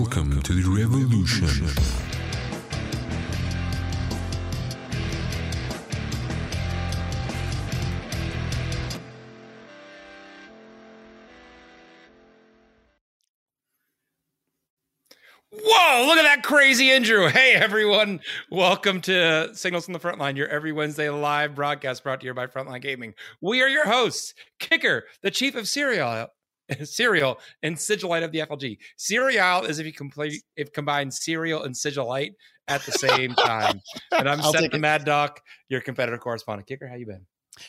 Welcome to the revolution. Whoa, look at that crazy intro. Hey, everyone. Welcome to Signals from the Frontline, your every Wednesday live broadcast brought to you by Frontline Gaming. We are your hosts, Kicker, the chief of Serial, Serial and Sigilite of the FLG. Cereal is if you complete, if combine cereal and Sigilite at the same time. and I'm I'll Seth the. Mad Doc, your competitor correspondent. Kicker, how you been?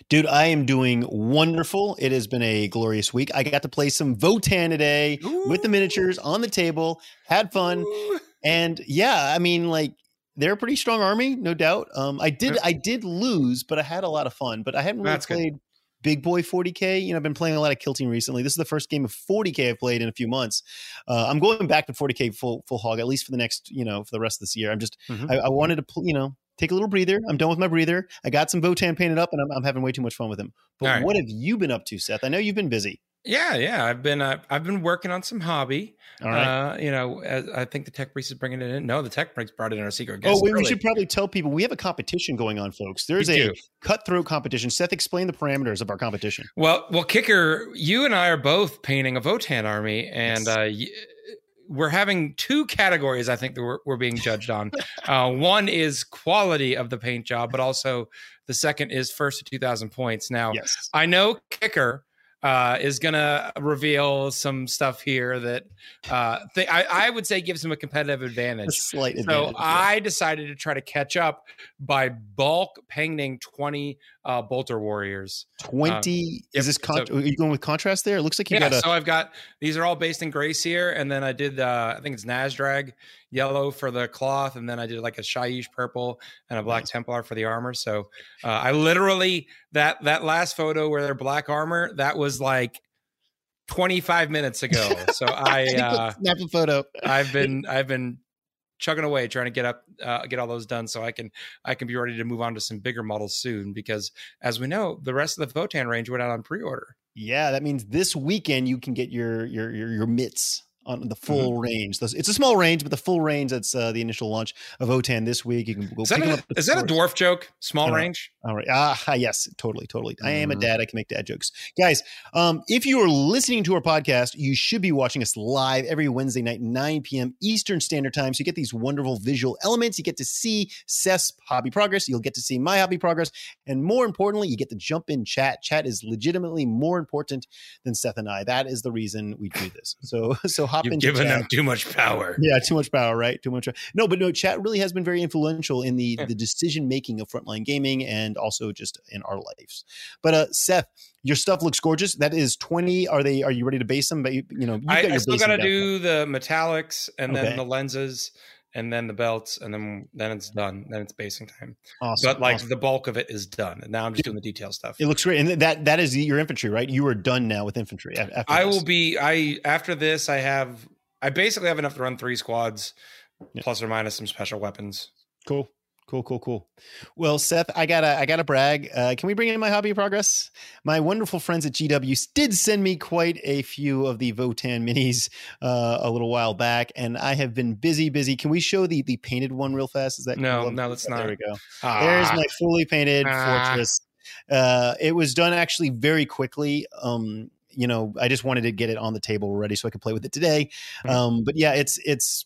Dude, I am doing wonderful. It has been a glorious week. I got to play some Votann today with the miniatures on the table, had fun. Ooh. And yeah, I mean, like they're a pretty strong army, no doubt. Um, I did I did lose, but I had a lot of fun. But I haven't really That's good. Big boy 40k. You know, I've been playing a lot of Kill Team recently. This is the first game of 40k I've played in a few months. Uh, I'm going back to 40k full full hog at least for the next, you know, for the rest of this year. I'm just Mhm. I, I wanted to, pl- you know, take a little breather. I'm done with my breather. I got some Votann painted up, and I'm, I'm having way too much fun with him. But right. what have you been up to, Seth? I know you've been busy. Yeah, yeah. I've been uh, I've been working on some hobby. All right. Uh, you know, as I think the Tech Priest is bringing it in. No, the Tech Priest brought it in our secret guest. oh, wait, we should probably tell people we have a competition going on, folks. There's We a do. cutthroat competition. Seth, explain the parameters of our competition. Well, well, kicker, you and I are both painting a Votann army, and Yes. uh, y- we're having two categories. I think that we're, we're being judged on. uh, one is quality of the paint job, but also the second is first to two thousand points. Now, Yes. I know kicker uh, is gonna reveal some stuff here that uh, th- I, I would say gives him a competitive A advantage. slight So advantage. yeah. I decided to try to catch up by bulk painting 20 uh, bolter warriors. 20 yep, is this con- so- are you going with contrast there? It looks like you Yeah, got a so I've got these are all based in Grace here, and then I did uh, I think it's Nazdreg yellow for the cloth, and then I did like a Shyish purple and a Black Nice. Templar for the armor. So uh, I literally that that last photo where they're black armor that was like 25 minutes ago. So I uh, snap a photo. I've been I've been chugging away trying to get up uh, get all those done so I can I can be ready to move on to some bigger models soon because as we know the rest of the Votan range went out on pre-order. Yeah, that means this weekend you can get your your your, your mitts on the Mm-hmm. full range. It's a small range, but the full range that's uh, the initial launch of Votann this week. You can go Is that, pick them a, up. is that a dwarf joke? Small I know. range? All right. Ah, yes, totally, totally. I am a Mhm. dad. I can make dad jokes. Guys, um, if you are listening to our podcast, you should be watching us live every Wednesday night, 9 p.m. Eastern Standard Time. So you get these wonderful visual elements. You get to see Seth's hobby progress. You'll get to see my hobby progress. And more importantly, you get to jump in chat. Chat is legitimately more important than Seth and I. That is the reason we do this. So, so hop You've into given chat. them too much power. Yeah, too much power, right? Too much. No, but no, chat really has been very influential in the Yeah. the decision making of frontline gaming and also just in our lives. But uh Seth, your stuff looks gorgeous. That is 20. Are they are you ready to base them? But you, you know, you've I, got I still got to do the metallics and Okay. then the lenses and then the belts and then then it's done. Then it's basing time. awesome. but like awesome. the bulk of it is done, and now I'm just doing the detail stuff. it looks great. And that that is your infantry, right? You are done now with infantry. I this. will be. I after this, I have. I basically have enough to run three squads, Yeah. plus or minus some special weapons. Cool. Cool, cool, cool. Well, Seth, I gotta, I gotta brag. Uh, can we bring in my hobby progress? My wonderful friends at GW did send me quite a few of the Votann minis uh, a little while back, and I have been busy, busy. Can we show the the painted one real fast? Is that No, cool? no, let's There not. There we go. Ah, There's my fully painted Ah. fortress. Uh, it was done actually very quickly. Um, you know, I just wanted to get it on the table ready so I could play with it today. Mhm. Um, but yeah, it's it's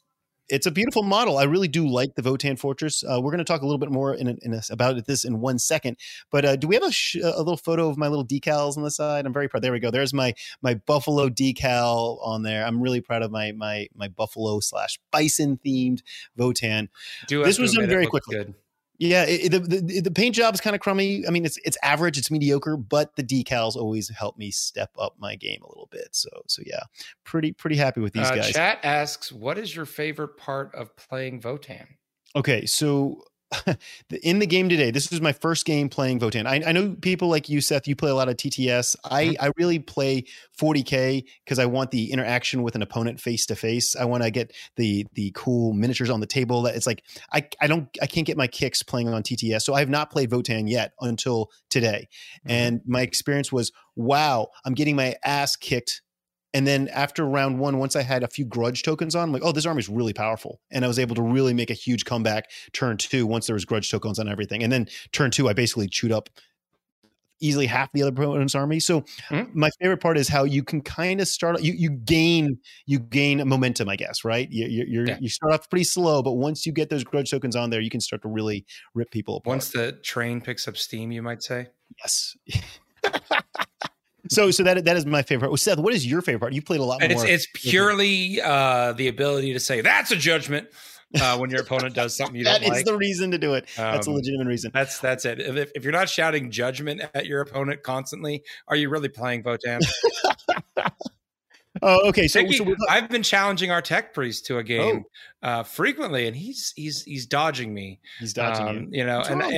it's a beautiful model. I really do like the Votann Fortress. Uh, we're going to talk a little bit more in, in a, about this in one second. But uh, do we have a, sh- a little photo of my little decals on the side? I'm very proud. There we go. There's my my buffalo decal on there. I'm really proud of my my my buffalo slash bison themed Votann. do this was done very quickly. Good. Yeah, it, it- the, the the paint job is kind of crummy. I mean, it's it's average, it's mediocre, but the decals always help me step up my game a little bit. So so yeah, pretty pretty happy with these Uh, guys. chat asks, "What is your favorite part of playing Votann?" Okay, so in the game today, this is my first game playing Votann. I, I know people like you, Seth. You play a lot of TTS. I I really play 40k because I want the interaction with an opponent face to face. I want to get the the cool miniatures on the table. That it's like I I don't I can't get my kicks playing on TTS. So I have not played Votann yet until today. Mm-hmm. And my experience was, wow, I'm getting my ass kicked And then after round one, once I had a few grudge tokens on, I'm like, oh, this army's really powerful. And I was able to really make a huge comeback turn two once there was grudge tokens on everything. And then turn two, I basically chewed up easily half the other opponent's army. So Mhm. my favorite part is how you can kind of start you you gain you gain momentum, I guess, right? You you you're, Yeah. you start off pretty slow, but once you get those grudge tokens on there, you can start to really rip people apart. Once the train picks up steam, you might say. yes. so so that that is my favorite. Well, Seth, what is your favorite part? You played a lot more. It's it's purely uh, the ability to say that's a judgment uh, when your opponent does something you That don't is like. the reason to do it. That's a Um, legitimate reason. That's that's it. If, if you're not shouting judgment at your opponent constantly, are you really playing Votann? Oh, okay. So, Mickey, so I've been challenging our tech priest to a game uh, frequently, and he's he's he's dodging me. he's dodging Um, you. you know, What's and wrong?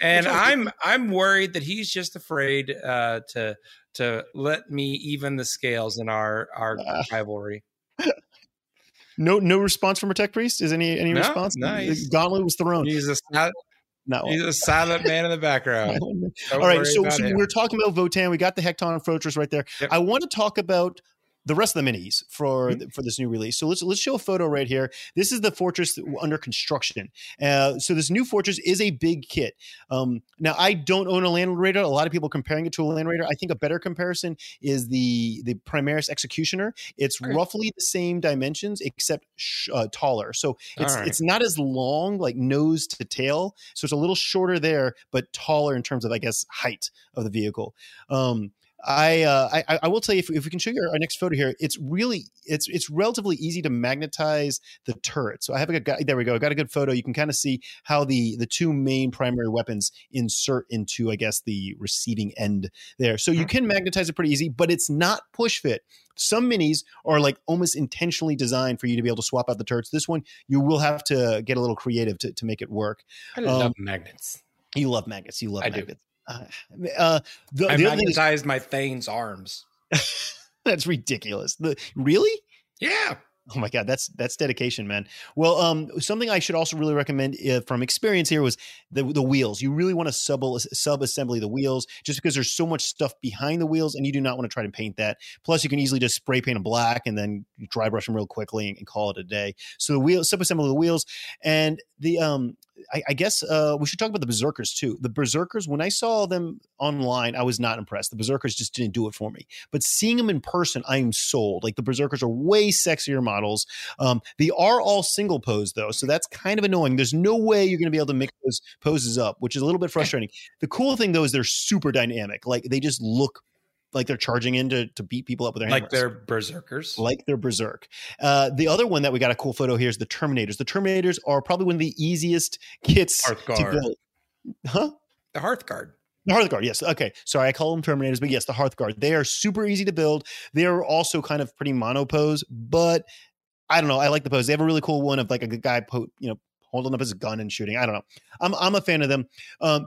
and and I'm I'm worried that he's just afraid uh, to to let me even the scales in our our Ah. rivalry. no no response from a tech priest. Is any any No, response? nice. The gauntlet was thrown. He's a sil- Not he's a silent man in the background. All right, so, so we're talking about Votann. We got the Hekaton and Fortress right there. Yep. I want to talk about the rest of the minis for Mhm. for this new release. So let's let's show a photo right here. This is the fortress under construction. Uh, so this new fortress is a big kit. Um, now I don't own a Land Raider. A lot of people comparing it to a Land Raider. I think a better comparison is the the Primaris Executioner. It's roughly the same dimensions except sh- uh, taller. So it's right. it's not as long, like nose to tail. So it's a little shorter there, but taller in terms of I guess height of the vehicle. Um, I, uh, I I will tell you if, if we can show you our, next photo here, it's really it's it's relatively easy to magnetize the turret. So I have a good there we go. I got a good photo. You can kind of see how the the two main primary weapons insert into I guess the receiving end there. So you Mhm. can magnetize it pretty easy, but it's not push fit. Some minis are like almost intentionally designed for you to be able to swap out the turrets. This one you will have to get a little creative to, to make it work. I love um, magnets. You love magnets. You love I magnets. Uh, uh, the, I the thing is, magnetized my Thane's arms. that's ridiculous. The, really? Yeah. Oh my god, that's that's dedication, man. Well, um, something I should also really recommend uh, from experience here was the the wheels. You really want to sub sub assembly the wheels, just because there's so much stuff behind the wheels, and you do not want to try to paint that. Plus, you can easily just spray paint them black and then dry brush them real quickly and, and call it a day. So the wheel sub assembly the wheels, and the um, I, I guess uh, we should talk about the berserkers too. The berserkers, when I saw them online, I was not impressed. The berserkers just didn't do it for me. But seeing them in person, I am sold. Like the berserkers are way sexier models. Um, they are all single pose though, so that's kind of annoying. There's no way you're going to be able to mix those poses up, which is a little bit frustrating. The cool thing though is they're super dynamic. Like they just look like they're charging in to, to beat people up with their Like hammers they're berserkers. like they're berserk. Uh, the other one that we got a cool photo here is the Terminators. The Terminators are probably one of the easiest kits to Hearthguard. build. Huh? the Hearthguard. The Hearthguard, yes. Okay. Sorry, I call them Terminators, but yes, the Hearthguard. They are super easy to build. They are also kind of pretty mono pose, but I don't know. I like the pose. They have a really cool one of like a guy, po- you know, holding up his gun and shooting. I don't know. I'm I'm a fan of them. Um,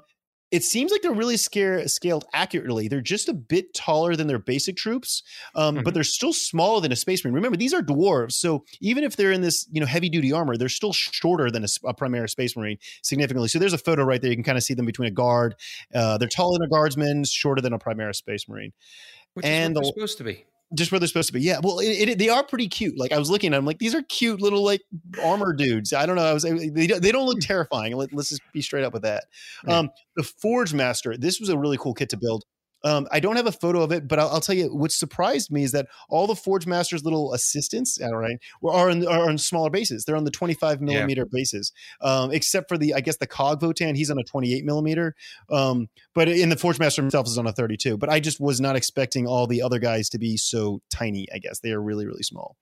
it seems like they're really scare, scaled accurately. They're just a bit taller than their basic troops, um, Mhm. but they're still smaller than a space marine. Remember, these are dwarves, so even if they're in this you know heavy duty armor, they're still shorter than a Primaris space marine significantly. So there's a photo right there. You can kind of see them between a guard. Uh, they're taller than a guardsman, shorter than a Primaris space marine. Which And is what they're the- supposed to be. Just where they're supposed to be. Yeah. Well, it, it, they are pretty cute. Like I was looking at them, like these are cute little like armor dudes. I don't know. I was they don't, they don't look terrifying. Let, us just be straight up with that. Yeah. Um, the Forge Master. This was a really cool kit to build. Um, I don't have a photo of it, but I'll, I'll tell you what surprised me is that all the Forge Master's little assistants, all right, are, in, are on smaller bases. They're on the 25 millimeter bases, um, except for the I guess the Cog Votan. He's on a 28 millimeter, um, but in the Forge Master himself is on a 32. But I just was not expecting all the other guys to be so tiny. I guess they are really really small.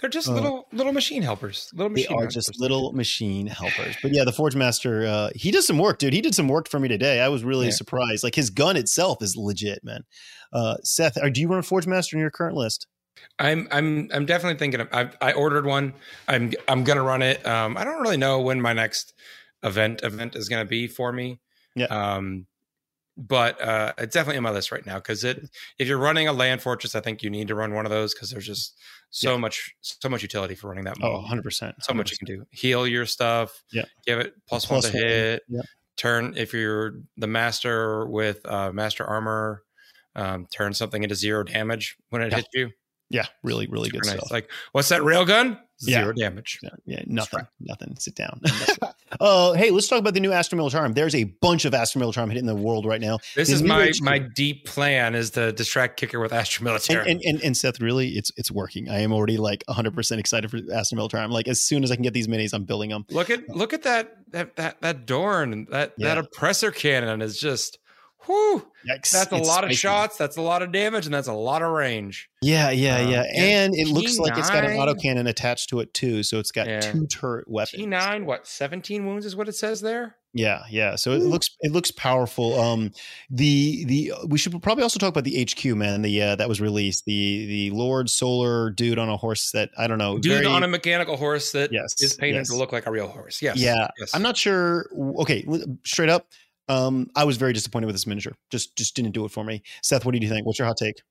They're just Uh, little little machine helpers. Little machine. They are helpers. just little machine helpers. But yeah, the Forge Master, uh, he does some work, dude. He did some work for me today. I was really Yeah. surprised. Like his gun itself is legit, man. Uh, Seth, are, do you run Forge Master in your current list? I'm I'm I'm definitely thinking of I I ordered one. I'm I'm gonna run it. Um I don't really know when my next event event is gonna be for me. Yeah. Um but uh it's definitely on my list right now because it if you're running a land fortress, I think you need to run one of those because there's just so Yeah. much so much utility for running that Oh, mode. 100%. so much you can do. Heal your stuff. Yeah. Give it plus, Plus one to one, hit. yeah. Turn if you're the master with uh master armor, um, turn something into zero damage when it Yeah. hits you. Yeah, really, really good nice. stuff. Like, what's that railgun? Yeah. Zero damage. Yeah, yeah, nothing, nothing. Sit down. uh, hey, let's talk about the new Astra Charm. There's a bunch of Astra Militarum hitting the world right now. This The is my my deep plan is to distract kicker with Astra Military. And, and, and, and Seth, really, it's it's working. I am already like 100 percent excited for Astra Charm. Like as soon as I can get these minis, I'm building them. look at look at that that that that Dorn that that oppressor cannon is just whew. Yikes! That's a It's lot of shots. That's a lot of damage, and that's a lot of range. Yeah, yeah, Um, yeah. And it looks like it's got an T9. autocannon attached to it too. So it's got Yeah. two turret weapons. T nine, what seventeen wounds is what it says there. Yeah, yeah. So it looks it looks powerful. Um, the the we should probably also talk about the HQ man. The uh, that was released. The the Lord Solar dude on a horse that I don't know. Dude very- on a mechanical horse that Yes, is painted yes. to look like a real horse. Yes. Yeah, Yes. I'm not sure. Okay, straight up. Um, I was very disappointed with this miniature. Just just didn't do it for me. Seth, what do you think? What's your hot take?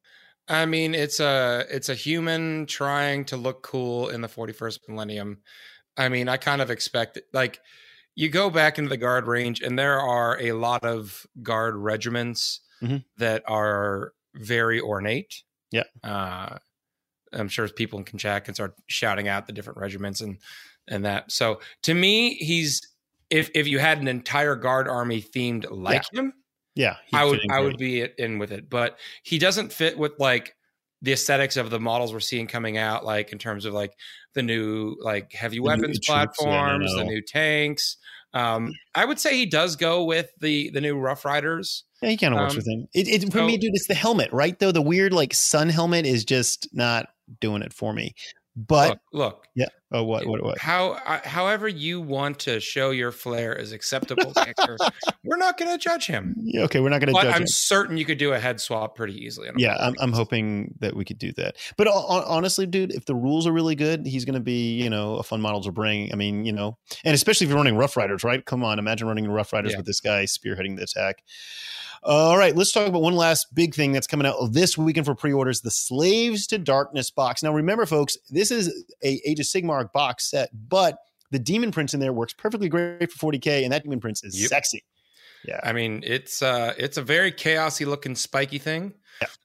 I mean, it's a it's a human trying to look cool in the 41st millennium. I mean, I kind of expect it. Like, you go back into the guard range, and there are a lot of guard regiments Mhm. that are very ornate. Yeah. Uh, I'm sure people in chat can start shouting out the different regiments and and that. So to me, he's if if you had an entire guard army themed like him, Yeah, I would I would be in with it, but he doesn't fit with like the aesthetics of the models we're seeing coming out, like in terms of like the new like heavy new weapons yeah, platforms, the new tanks. Um, I would say he does go with the the new Rough Riders. Yeah, he kind of works um, with him. It, it for so- me, dude. It's the helmet, right? Though the weird like sun helmet is just not doing it for me. But look, look, yeah. Oh, what? What? What? how I, however you want to show your flair is acceptable. We're not going to judge him, Yeah, okay, we're not going to judge him. but judge I'm him. certain you could do a head swap pretty easily. Yeah, I'm, I'm hoping that we could do that. But hon- honestly, dude, if the rules are really good, he's going to be, you know, a fun model to bring. I mean, you know, and especially if you're running Rough Riders, right? Come on, imagine running Rough Riders Yeah. with this guy spearheading the attack. All right, let's talk about one last big thing that's coming out this weekend for pre-orders: the Slaves to Darkness box. Now, remember, folks, this is a Age of Sigmar box set, but the Demon Prince in there works perfectly great for 40k, and that Demon Prince is Yep. sexy. Yeah, I mean, it's uh it's a very chaosy looking spiky thing.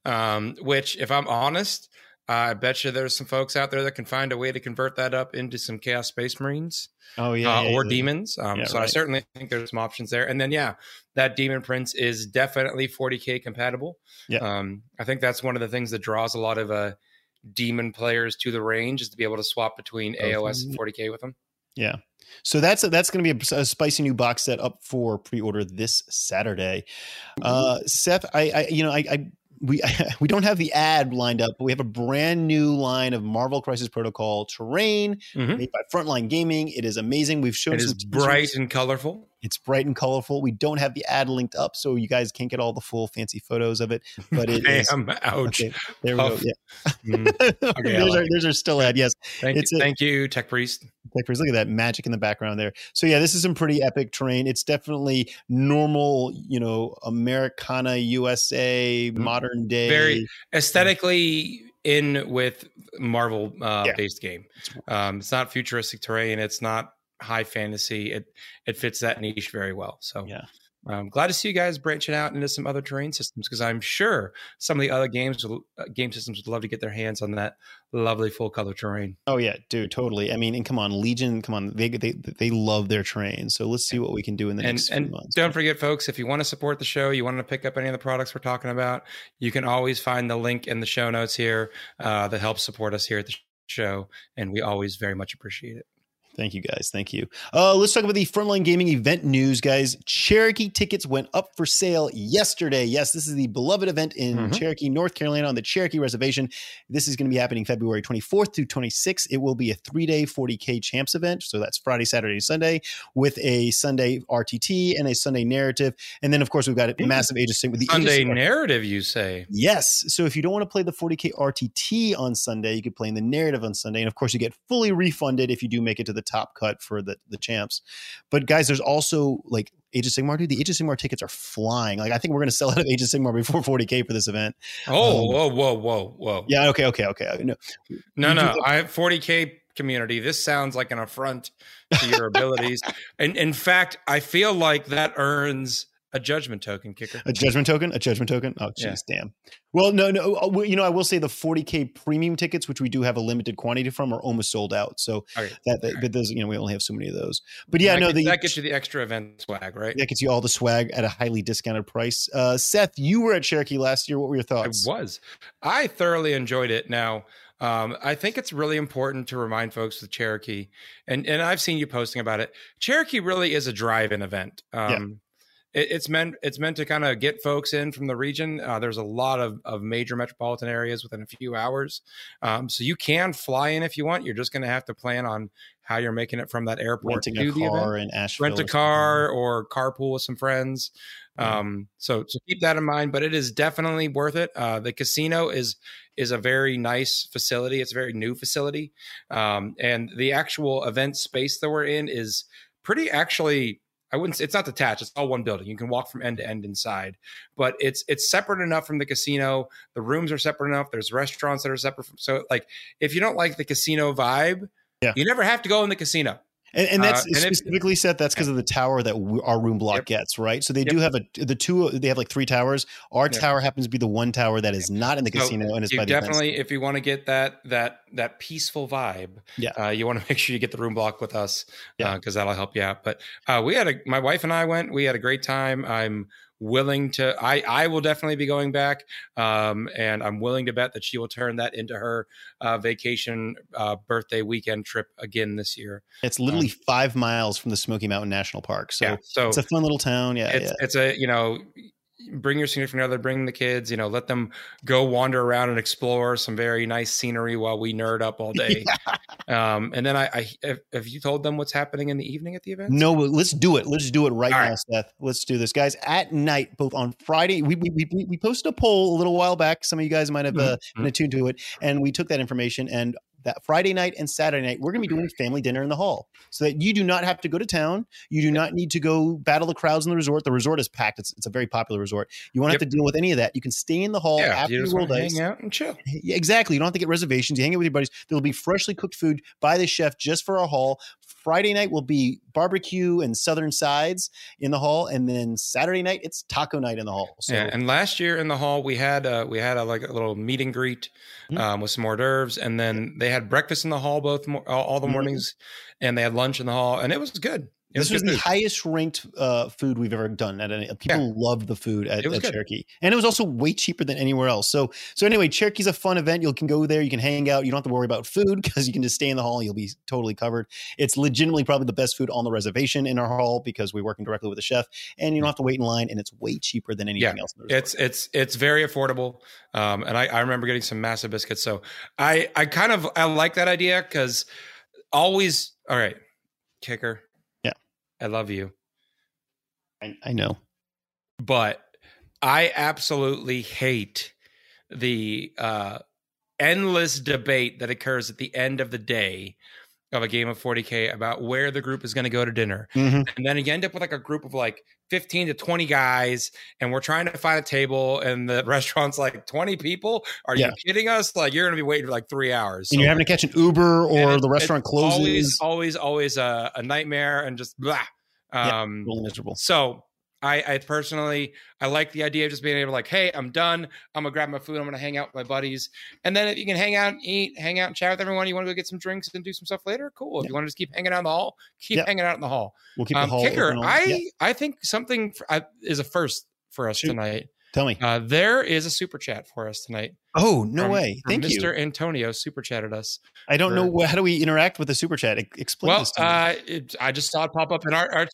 Um, which if I'm honest, I bet you there's some folks out there that can find a way to convert that up into some chaos space marines oh yeah, uh, yeah, or yeah. demons. Um, Yeah, so I certainly think there's some options there. And then yeah, that demon prince is definitely 40k compatible. Yeah. Um, I think that's one of the things that draws a lot of uh demon players to the range is to be able to swap between AOS and 40k with them. Yeah. So that's that's going to be a, a spicy new box set up for pre-order this Saturday. Uh, Seth, I, I you know I, I we we don't have the ad lined up, but we have a brand new line of Marvel Crisis Protocol terrain Mhm. made by Frontline Gaming. It is amazing. We've shown It some is bright and colorful. It's bright and colorful. We don't have the ad linked up, so you guys can't get all the full fancy photos of it. But it is. Damn, ouch. Okay, there we go. Yeah. Mm. Okay, there's, like our, there's our still ad. Yes. Thank It's you, a- thank you, Tech Priest. Clickers. Look at that magic in the background there. So yeah, this is some pretty epic terrain. It's definitely normal, you know, Americana, USA, modern day. Mm-hmm. Very- Aesthetically in with Marvel uh, Yeah. based game. Um, it's not futuristic terrain. It's not high fantasy. It it fits that niche very well. So Yeah. I'm glad to see you guys branching out into some other terrain systems because I'm sure some of the other games, uh, game systems, would love to get their hands on that lovely full color terrain. Oh yeah, dude, totally. I mean, and come on, Legion, come on, they they they love their terrain. So let's see what we can do in the and next few and months. don't forget, folks, if you want to support the show, you want to pick up any of the products we're talking about, you can always find the link in the show notes here uh, that helps support us here at the show, and we always very much appreciate it. Thank you, guys. Thank you. Uh, let's talk about the Frontline Gaming event news, guys. Cherokee tickets went up for sale yesterday. Yes, this is the beloved event in Mhm. Cherokee, North Carolina, on the Cherokee Reservation. This is going to be happening February 24th through 26th. It will be a three day 40K champs event. So that's Friday, Saturday, Sunday, with a Sunday RTT and a Sunday narrative. And then, of course, we've got a massive Age of Sigmar. The Sunday narrative, you say? Yes. So if you don't want to play the 40K RTT on Sunday, you could play in the narrative on Sunday. And of course, you get fully refunded if you do make it to the top cut for the, the champs. But guys, there's also like Age of Sigmar, dude. The Age of Sigmar tickets are flying. Like, I think we're going to sell out of Age of Sigmar before 40K for this event. Oh, Um, whoa, whoa, whoa, whoa! Yeah. Okay. Okay. Okay. No, no, no, I 40k community. This sounds like an affront to your abilities, and in fact, I feel like that earns a judgment token kicker. A judgment token? A judgment token? Oh, jeez, Yeah. damn. Well, no, no. uh, You know, I will say the 40k premium tickets, which we do have a limited quantity from, are almost sold out. So Okay. that, that Okay. but those, you know, we only have so many of those. But yeah, that no, gets, the that gets you the extra event swag, right? that gets you all the swag at a highly discounted price. Uh, Seth, you were at Cherokee last year. What were your It thoughts? was. I thoroughly enjoyed it. Now, um, I think it's really important to remind folks with Cherokee, and and I've seen you posting about it. Cherokee really is a drive-in event. Um, it, it's meant it's meant to kind of get folks in from the region. Uh, there's a lot of of major metropolitan areas within a few hours, um, so you can fly in if you want. You're just going to have to plan on how you're making it from that airport Renting to a the event in Asheville. rent a or car or carpool with some friends. Yeah. Um, so so keep that in mind. But it is definitely worth it. Uh, the casino is is a very nice facility. It's a very new facility, um, and the actual event space that we're in is pretty actually. I wouldn't. say It's not detached. It's all one building. You can walk from end to end inside, but it's it's separate enough from the casino. The rooms are separate enough. There's restaurants that are separate. From, so like, if you don't like the casino vibe, Yeah. you never have to go in the casino. And, and that's Uh, and if- specifically set. That's because of the tower that w- our room block Yep. gets, right? So they Yep. do have a the two. They have like three towers. Our Yep. tower happens to be the one tower that is not in the So casino and is by definitely if you want to get that that that peaceful vibe Yeah. uh, you want to make sure you get the room block with us Yeah. because that'll help you out but uh, we had a my wife and i went we had a great time i'm willing to i i will definitely be going back um and i'm willing to bet that she will turn that into her uh vacation uh birthday weekend trip again this year It's literally five miles from the Smoky Mountain National Park. So yeah so it's a fun little town. Yeah, it's yeah. it's a you know bring your significant other bring the kids you know let them go wander around and explore some very nice scenery while we nerd up all day um and then i i have, you told them what's happening in the evening at the event No, let's do it. Let's do it right All now, right. Seth. Let's do this, guys. At night, both on Friday, we we, we we posted a poll a little while back. Some of you guys might have uh, Mhm. been attuned to it, and we took that information and. That Friday night and Saturday night, we're going to be doing family dinner in the hall, so that you do not have to go to town. You do not need to go battle the crowds in the resort. The resort is packed; it's, it's a very popular resort. You won't Yep. have to deal with any of that. You can stay in the hall yeah after you roll dice. hang out and chill Yeah, exactly. You don't have to get reservations. You hang out with your buddies. There will be freshly cooked food by the chef just for our hall. Friday night will be barbecue and southern sides in the hall, and then Saturday night it's taco night in the hall. So yeah, and last year in the hall we had uh, we had a, like a little meet and greet Mhm. um, with some hors d'oeuvres, and then they had breakfast in the hall both all, all the Mhm. mornings, and they had lunch in the hall, and it was good. This was good the highest ranked uh, food we've ever done. At any, people loved the food at, at. Cherokee, and it was also way cheaper than anywhere else. So, so anyway, Cherokee's a fun event. You can go there, you can hang out. You don't have to worry about food because you can just stay in the hall. You'll be totally covered. It's legitimately probably the best food on the reservation in our hall because we're working directly with the chef, and you don't have to wait in line, and it's way cheaper than anything else. In the it's it's it's very affordable um and I, I remember getting some massive biscuits so i i kind of i like that idea because always all right kicker Yeah. I love you I, I know. but i absolutely hate the uh endless debate that occurs at the end of the day of a game of 40k about where the group is going to go to dinner Mhm. and then you end up with like a group of like 15 to 20 guys and we're trying to find a table and the restaurant's like 20 people are Yeah. you kidding us like you're gonna be waiting for like three hours And you're having to catch an Uber, or it- the restaurant it's closes. always always always a, a nightmare and just blah um really miserable. so I, I personally I like the idea of just being able to like, hey, I'm done. I'm gonna grab my food. I'm gonna hang out with my buddies, and then if you can hang out, and eat, hang out, and chat with everyone. You want to go get some drinks and do some stuff later? Cool. If Yeah. you want to just keep hanging out in the hall, keep Yeah. hanging out in the hall. We'll keep Um, the hall kicker, I Yeah, I think something for, I, is a first for us Shoot. tonight. tell me. Uh, there is a super chat for us tonight. Oh no from- way! Thank Mr. you. Mr. Antonio super chatted us. I don't know for- wh- how do we interact with the super chat. Explain Well, this to me. uh, it, I just saw it pop up in our, our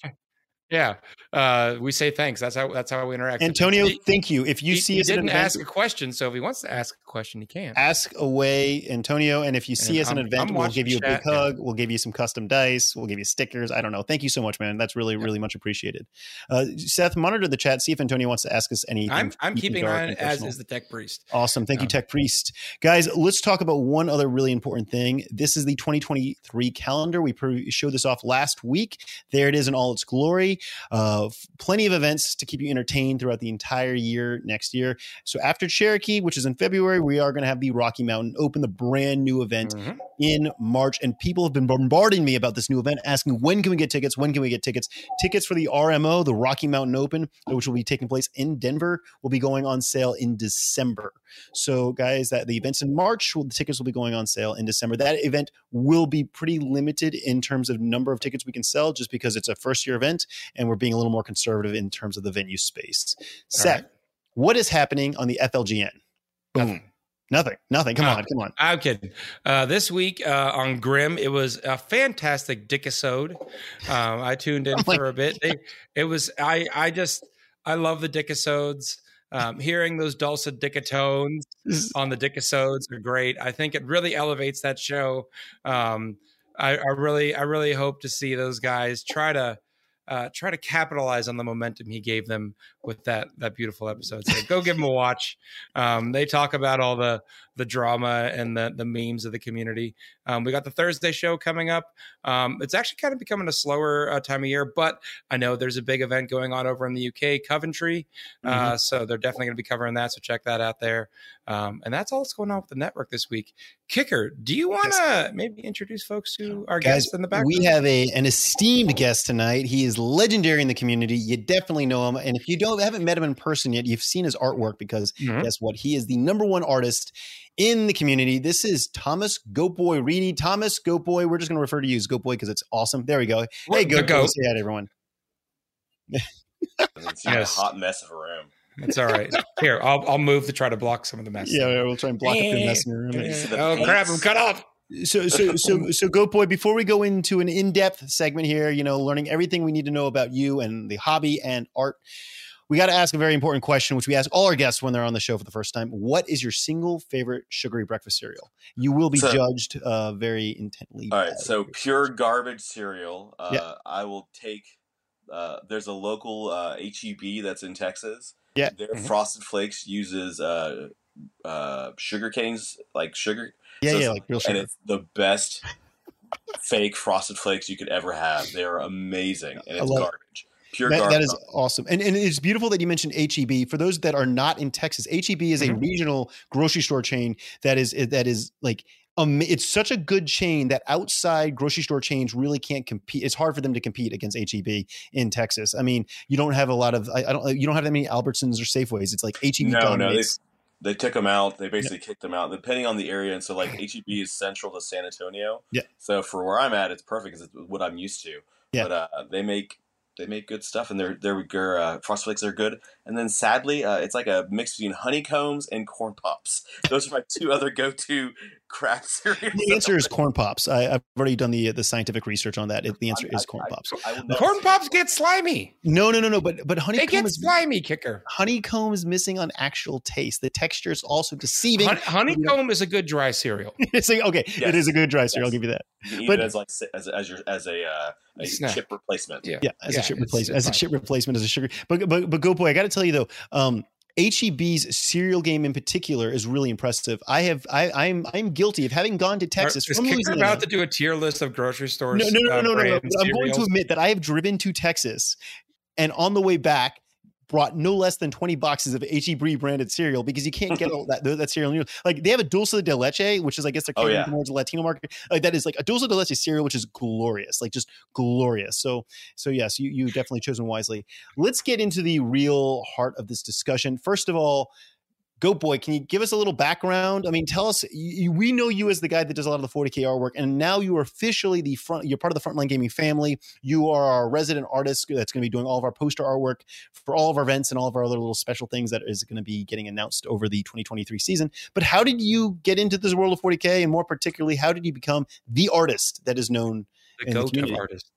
yeah. Uh, we say thanks. That's how that's how we interact. Antonio, thank you. If you he, see he us didn't event, ask a question, so if he wants to ask a question, he can. ask away, Antonio. And if you see And us in an I'm- event, I'm we'll give you a big hug. We'll give you some custom dice. We'll give you stickers. I don't know. Thank you so much, man. That's really, Yeah. really much appreciated. Uh, Seth, monitor the chat. See if Antonio wants to ask us anything. I'm I'm keeping on as is the tech priest. Awesome. Thank you, Um, Tech Priest. Guys, let's talk about one other really important thing. This is the 2023 calendar. We pre- showed this off last week. There it is in all its glory. Uh, plenty of events to keep you entertained throughout the entire year next year. So after Cherokee, which is in February, we are going to have the Rocky Mountain Open, the brand new event Mhm. in March. And people have been bombarding me about this new event, asking when can we get tickets? When can we get tickets? Tickets for the RMO, the Rocky Mountain Open, which will be taking place in Denver, will be going on sale in December. So, guys, that the events in March, well, the tickets will be going on sale in December. That event will be pretty limited in terms of number of tickets we can sell, just because it's a first year event and we're being a little more conservative in terms of the venue space. Seth, right. what is happening on the FLGN? Boom. Nothing. Nothing. Nothing. Come Ah. on. Come on. I'm kidding. Uh, this week uh, on Grim, it was a fantastic Dickisode. Um, I tuned in Oh for a bit. They, it was I I just I love the Dickisodes. Um, hearing those dulcet dickatones on the Dickisodes are great. I think it really elevates that show. Um, I, I really I really hope to see those guys try to uh, try to capitalize on the momentum he gave them with that that beautiful episode. So go give them a watch. Um, they talk about all the the drama and the the memes of the community. Um, we got the Thursday show coming up. Um, it's actually kind of becoming a slower uh, time of year, but I know there's a big event going on over in the UK, Coventry. Uh, so they're definitely going to be covering that. So check that out there. Um, and that's all that's going on with the network this week. Kicker, do you want to maybe introduce folks to our Guys, guests in the back? we have a an esteemed guest tonight. He is legendary in the community. You definitely know him, and if you don't haven't met him in person yet, you've seen his artwork because Mhm. guess what? He is the number one artist in the community. This is Thomas Goatboy Reedy. Thomas Goatboy. We're just going to refer to you as Goatboy because it's awesome. There we go. Hey, The Goatboy. goat. Say hi to everyone. It's Yes. a hot mess of a room. It's all right. Here, I'll I'll move to try to block some of the mess. Yeah, we'll try and block up your mess in your room. Can you Oh crap! I'm cut off. So, so, so, so, Goat Boy. Before we go into an in-depth segment here, you know, learning everything we need to know about you and the hobby and art, we got to ask a very important question, which we ask all our guests when they're on the show for the first time. What is your single favorite sugary breakfast cereal? You will be So- judged uh, very intently. All right, so pure garbage cereal. Uh, Yeah. I will take. Uh, there's a local uh, HEB that's in Texas. Yeah. Their Mhm. Frosted Flakes uses uh, uh, sugar canes, like sugar, yeah, so yeah, like real sugar. and it's the best fake Frosted Flakes you could ever have. They're amazing, and it's it. Pure That, that is awesome, and and it's beautiful that you mentioned HEB. For those that are not in Texas, HEB is a Mhm. regional grocery store chain that is that is like um, it's such a good chain that outside grocery store chains really can't compete. It's hard for them to compete against HEB in Texas. I mean, you don't have a lot of I, I don't you don't have that many Albertsons or Safeways. It's like HEB no, no, they, they took them out. They basically kicked them out, depending on the area. And so, like HEB is central to San Antonio. Yeah. So for where I'm at, it's perfect because it's what I'm used to. Yeah. But uh, they make they make good stuff, and their their uh, frosted flakes are good. And then sadly, uh, it's like a mix between honeycombs and corn pops. Those are my two other go to crap cereals. the answer is corn pops. I, I've already done the the scientific research on that. It, the answer I- is corn I- pops. I will Corn pops get slimy. No, no, no, no. But but They honeycomb get is slimy, kicker. honeycomb is missing on actual taste. The texture is also deceiving. Hon- honeycomb is a good dry cereal. it's like, okay, it Yes. is a good dry cereal. I'll give you that. You but- as like as as your as a uh, a chip replacement. Yeah. Yeah, as Yeah, a chip replacement, it's as a chip replacement, as a sugar. But but but go boy, I got to tell you though, um, HEB's cereal game in particular is really impressive. I have I I'm I'm guilty of having gone to Texas Is from Kicker about to do a tier list of grocery stores? no, no, no, uh, no, no, no, no. I'm going to admit that I have driven to Texas, and on the way back. Brought no less than twenty boxes of HEB branded cereal because you can't get all that that cereal. in- Like they have a dulce de leche, which is I guess they're Oh, catering yeah. towards the Latino market. Like that is like a dulce de leche cereal, which is glorious, like just glorious. So so yes, you you definitely chosen wisely. Let's get into the real heart of this discussion. First of all, Goat Boy, can you give us a little background? I mean, tell us. You, we know you as the guy that does a lot of the 40k artwork, and now you are officially the front. You're part of the Frontline Gaming family. You are our resident artist that's going to be doing all of our poster artwork for all of our events and all of our other little special things that is going to be getting announced over the 2023 season. But how did you get into this world of 40k, and more particularly, how did you become the artist that is known? the in the goat of community. artists.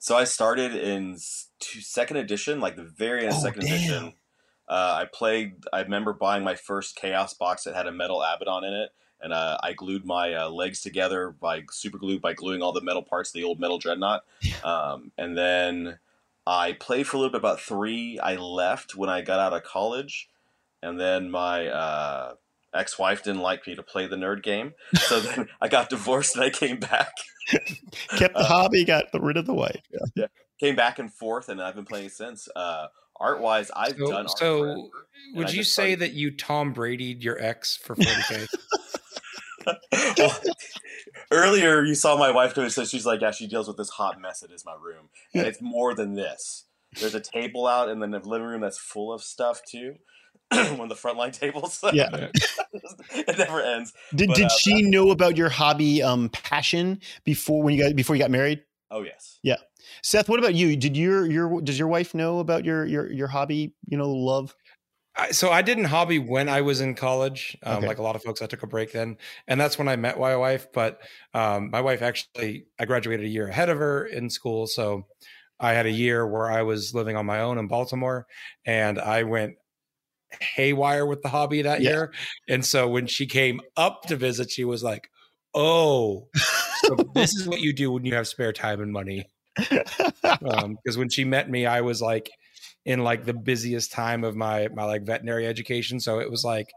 So I started in s- to second edition, like the very end of Oh, second damn. edition. Uh, I played. I remember buying my first Chaos box that had a metal Abaddon in it, and uh, I glued my uh, legs together by super glue by gluing all the metal parts of the old metal dreadnought. Um, and then I played for a little bit, about three. I left when I got out of college, and then my uh, ex-wife didn't like me to play the nerd game, so then I got divorced and I came back. Kept the Uh, hobby, got rid of the wife. Yeah. came back and forth, and I've been playing since. Art wise, I've So, done. Art so forever, and would you say started- that you Tom Brady'd your ex for 40k? well, earlier you saw my wife come in, so she's like, "Yeah, she deals with this hot mess that is my room, and it's more than this. There's a table out in the living room that's full of stuff too. One of the frontline tables. Yeah. it never ends. Did But, did uh, she know about your hobby um passion before when you got before you got married? Oh yes. Yeah. Seth, what about you? Did your your does your wife know about your your your hobby? You know, love. I, so I didn't hobby when I was in college. Um, Okay. Like a lot of folks, I took a break then, and that's when I met my wife. But um, my wife actually, I graduated a year ahead of her in school, so I had a year where I was living on my own in Baltimore, and I went haywire with the hobby that Yeah. year. And so when she came up to visit, she was like, "Oh, so this is what you do when you have spare time and money." because when she met me, I was like in like the busiest time of my my like veterinary education, so it was like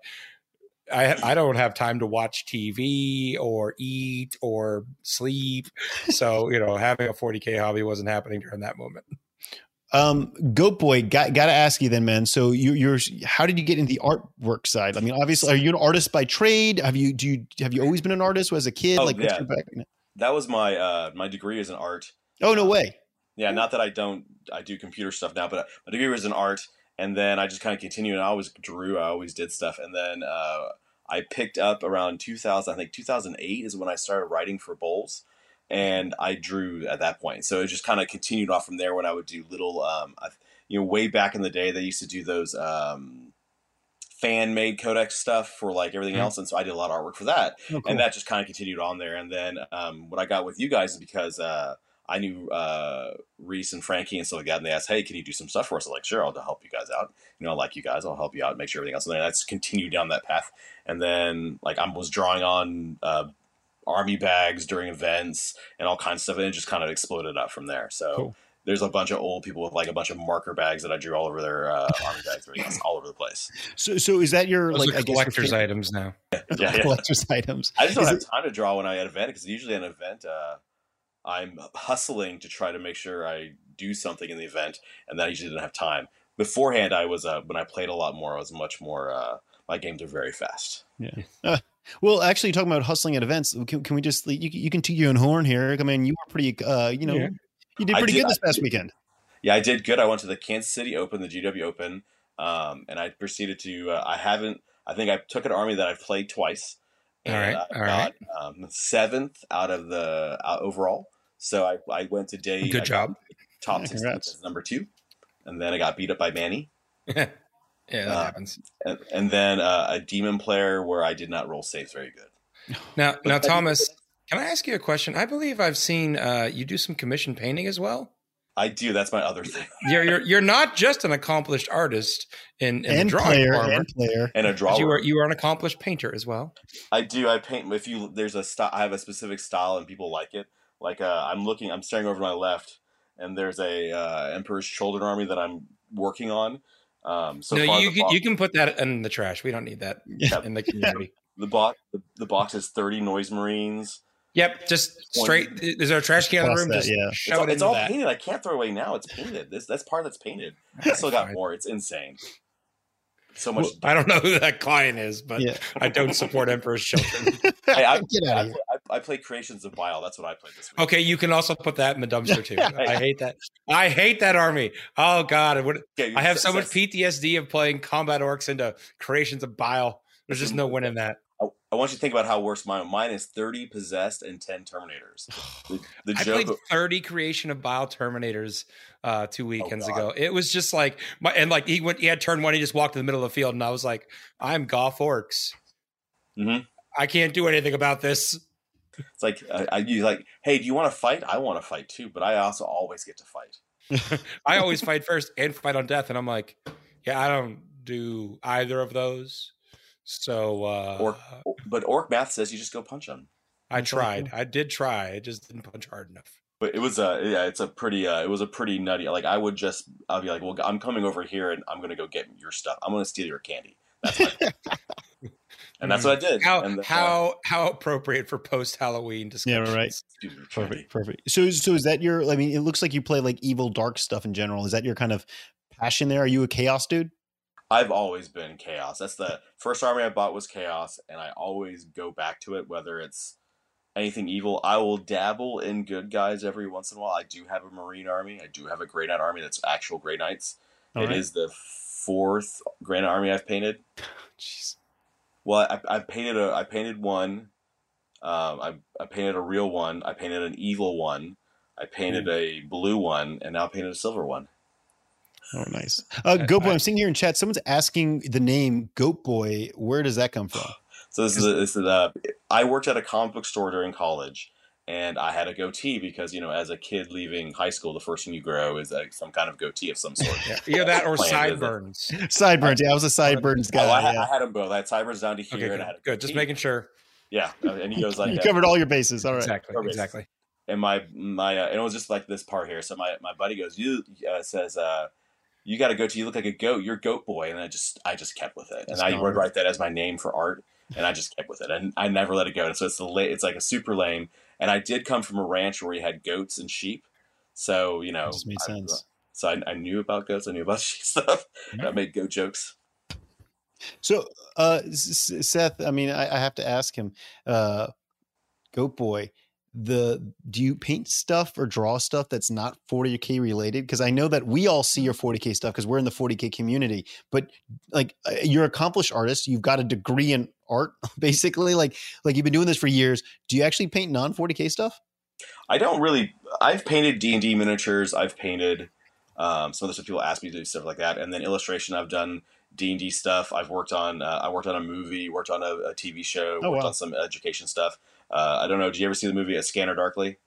I I don't have time to watch TV or eat or sleep. So you know, having a 40k hobby wasn't happening during that moment. Um, Goat Boy, got got to ask you then, man. So you, you're how did you get into the artwork side? I mean, obviously, are you an artist by trade? Have you do you have you always been an artist as a kid? Oh, like, what's yeah. That was my uh, my degree is in art. Oh no way! Yeah, not that I don't I do computer stuff now, but my degree was in art, and then I just kind of continued. And I always drew, I always did stuff, and then uh, I picked up around 2000. I think 2008 is when I started writing for BoLS, and I drew at that point. So it just kind of continued off from there. When I would do little, um, I, you know, way back in the day, they used to do those um, fan made codex stuff for like everything Mhm. else, and so I did a lot of artwork for that Oh, cool. and that just kind of continued on there. And then um, what I got with you guys is because uh, I knew uh, Reese and Frankie and stuff like that, and they asked, "Hey, can you do some stuff for us?" I'm like, "Sure, I'll help you guys out. You know, I like you guys, I'll help you out, make sure everything else." And then that's continued down that path. And then like I was drawing on uh, army bags during events and all kinds of stuff, and it just kind of exploded up from there. So. Cool. There's a bunch of old people with like a bunch of marker bags that I drew all over their uh, army bags, everything else, all over the place. so so is that your Those like are I collector's items now. Yeah, yeah. collector's items? I just don't Is have it- time to draw when I at an event because usually at an event, uh, I'm hustling to try to make sure I do something in the event, and then I usually didn't have time. Beforehand, I was uh, when I played a lot more. I was much more. Uh, my games are very fast. Yeah. Well, actually, talking about hustling at events, can, can we just you, you can toot your own horn here? I mean, you were pretty, uh, you know, Yeah. You did pretty did- good this I past did. weekend. Yeah, I did good. I went to the Kansas City Open, the GW Open, um, and I proceeded to. Uh, I haven't. I think I took an army that I've played twice. All right, I all right. got, Um, seventh out of the uh, overall. So I, I went to day. Good got job. Top Yeah, six congrats. number two, and then I got beat up by Manny. yeah, that Uh, happens. and, and then uh, a demon player where I did not roll saves very good. Now, now, Thomas, can I ask you a question? I believe I've seen uh, you do some commission painting as well. I do. That's my other thing. You're you're, you're not just an accomplished artist in, in And drawing player, department. and player. And a drawer. You are you are an accomplished painter as well. I do. I paint. If you there's a style, I have a specific style, and people like it. Like uh, I'm looking. I'm staring over to my left, and there's a uh, Emperor's Children army that I'm working on. Um, so no, far, you can, bo- you can put that in the trash. We don't need that Yeah. in the community. the box. The, the box is 30 Noise Marines. Yep, just straight. Is there a trash can in the room? that, just yeah. It's shove all, it it's all that. painted. I can't throw away now. It's painted. This that's part that's painted. I still got more. It's insane. So much. Well, I don't know who that client is, but Yeah. I don't support Emperor's Children. Hey, I, Get out I, of here. play, I, I play Creations of Bile. That's what I played this week. Okay, you can also put that in the dumpster too. I hate that. I hate that army. Oh God, it would, Okay, I have so much PTSD of playing combat orcs into creations of bile. There's just no winning that. I, want you to think about how worse mine. Mine is thirty possessed and ten terminators. The, the I joke. played 30 creation of bile terminators uh two weekends God. ago. It was just like my and like he went he had turn one, he just walked in the middle of the field, and I was like, I'm Goff Orks. Mhm. I can't do anything about this. It's like uh, I, you like, hey, do you want to fight? I want to fight too, but I also always get to fight. I always fight first and fight on death, and I'm like, yeah, I don't do either of those. So uh Or, but orc math says you just go punch them. I tried. I did try. I just didn't punch hard enough. But it was a yeah, it's a pretty uh, it was a pretty nutty. Like I would just I'll be like, well, I'm coming over here and I'm gonna go get your stuff. I'm gonna steal your candy. That's my and that's what I did. How and, uh, how how appropriate for post Halloween discussions. Yeah, right. Perfect, perfect. So, so is that your? I mean, it looks like you play like evil, dark stuff in general. Is that your kind of passion? There, are you a chaos dude? I've always been chaos. That's the first army I bought was chaos, and I always go back to it. Whether it's anything evil, I will dabble in good guys every once in a while. I do have a Marine army. I do have a Grey Knight army that's actual Grey Knights. All It is right. the fourth Grey Knight army I've painted. Jeez. Well, I, I painted a I painted one. Um, I I painted a real one. I painted an evil one. I painted a blue one, and now I painted a silver one. Oh, nice. Uh, Goat Boy, I- I'm sitting here in chat. Someone's asking the name Goat Boy. Where does that come from? So this is this is uh, I worked at a comic book store during college, and I had a goatee because you know, as a kid leaving high school, the first thing you grow is uh, some kind of goatee of some sort. Yeah, either that or Plan, is sideburns. Sideburns. Yeah, I was a sideburns guy. oh, I, had, yeah. I had them both. I had sideburns down to Okay, here, good. and I had good. Just making sure. yeah. And he goes like, you uh, covered all your bases. All right. Exactly. Perfect. Exactly. and my my uh, and it was just like this part here. So my my buddy goes, you uh, says, uh, you got to go to you look like a goat. You're goat boy, and I just I just kept with it, and That's I would write that as my name for art, and I just kept with it, and I never let it go. And so it's the it's like a super lame. And I did come from a ranch where we had goats and sheep, so you know, That just made I- sense. so I, I knew about goats, I knew about sheep stuff. and I made goat jokes. So, uh, Seth, I mean, I, I have to ask him, uh, Goat Boy, the do you paint stuff or draw stuff that's not 40k related? Because I know that we all see your 40k stuff because we're in the 40k community. But like, uh, you're an accomplished artist. You've got a degree in art, basically. Like, like you've been doing this for years. Do you actually paint non 40k stuff? I don't really. I've painted D and D miniatures. I've painted um, some the stuff. People ask me to do stuff like that, and then illustration. I've done D and D stuff. I've worked on. Uh, I worked on a movie. Worked on a, a TV show. Oh, worked wow. on some education stuff. Uh, I don't know. Did you ever see the movie A Scanner Darkly?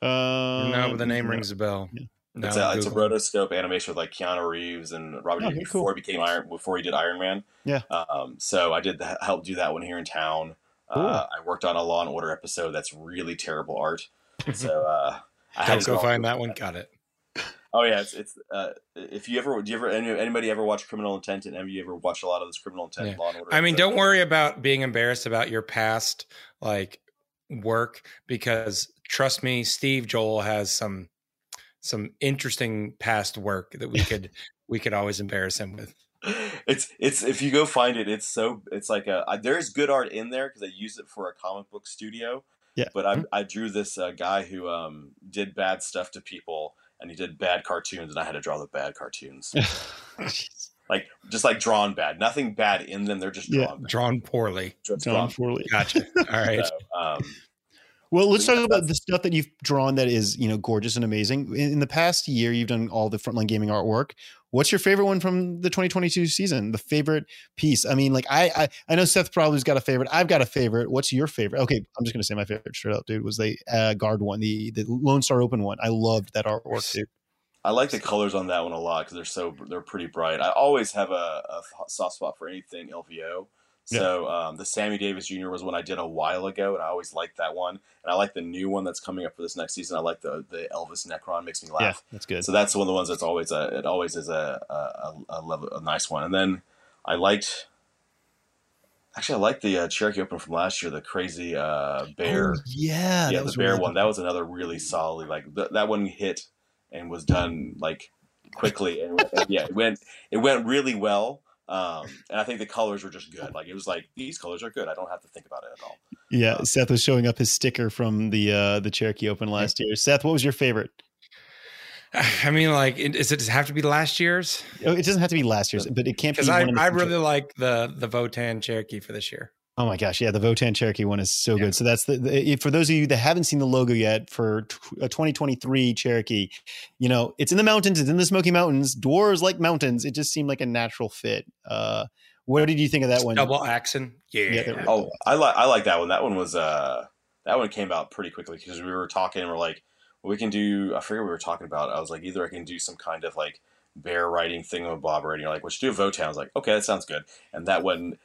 Uh, no, but the name rings a bell. Yeah. No, it's a, it's a rotoscope animation with like Keanu Reeves and Robert Oh, De Niro okay, cool. before he became Iron. Before he did Iron Man. Yeah. Um, so I did the, help do that one here in town. Cool. Uh, I worked on a Law and Order episode. That's really terrible art. So uh, I had to go go find that one. Got it. Oh yeah, it's it's. Uh, if you ever, do you ever anybody ever watch Criminal Intent? And have you ever watched a lot of this Criminal Intent Yeah. Law and Order? I mean, episodes? don't worry about being embarrassed about your past like work because trust me, Steve Joel has some some interesting past work that we could we could always embarrass him with. It's it's if you go find it, it's so it's like a I- there's good art in there because I use it for a comic book studio. Yeah. But I I drew this uh, guy who um did bad stuff to people and he did bad cartoons and I had to draw the bad cartoons like just like drawn bad, nothing bad in them. They're just drawn. bad. Drawn poorly. Just John drawn. Forley. Gotcha. All right. So, um, Well, let's talk about the stuff that you've drawn that is, you know, gorgeous and amazing. In, in the past year, you've done all the frontline gaming artwork. What's your favorite one from the 2022 season? The favorite piece? I mean, like I, I, I know Seth probably's got a favorite. I've got a favorite. What's your favorite? Okay, I'm just gonna say my favorite straight up, dude. Was the uh, guard one, the the Lone Star Open one. I loved that artwork, dude. I like the colors on that one a lot because they're so they're pretty bright. I always have a, a soft spot for anything LVO. So um, the Sammy Davis Jr. was one I did a while ago, and I always liked that one. And I like the new one that's coming up for this next season. I like the the Elvis Necron makes me laugh. Yeah, that's good. So that's one of the ones that's always a it always is a a, a, level, a nice one. And then I liked. Actually, I liked the uh, Cherokee Open from last year, the crazy uh, bear. Oh, yeah, yeah, that the was bear really one. That was another really solid. Like th- that one hit and was done like quickly, and, and yeah, it went it went really well. Um, and I think the colors were just good. Like it was like these colors are good. I don't have to think about it at all. Yeah, Seth was showing up his sticker from the uh the Cherokee Open last year. Seth, what was your favorite? I mean, like, it- does it have to be last year's? Oh, It doesn't have to be last year's, but it can't be. Because I, one of the I really like the the Votann Cherokee for this year. Oh my gosh, yeah, the Votann Cherokee one is so Yeah. good. So that's the, the for those of you that haven't seen the logo yet for t- a 2023 Cherokee, you know, it's in the mountains, it's in the Smoky Mountains. Dwarves like mountains. It just seemed like a natural fit. Uh what did you think of that one? Double axon. Yeah. Yeah, Oh, I like I like that one. That one was uh that one came out pretty quickly because we were talking and we're like, well, we can do. I forget what we were talking about. I was like, either I can do some kind of like bear riding thing with Bob, and you're like, we should do a Votann. I was like, okay, that sounds good. And that one,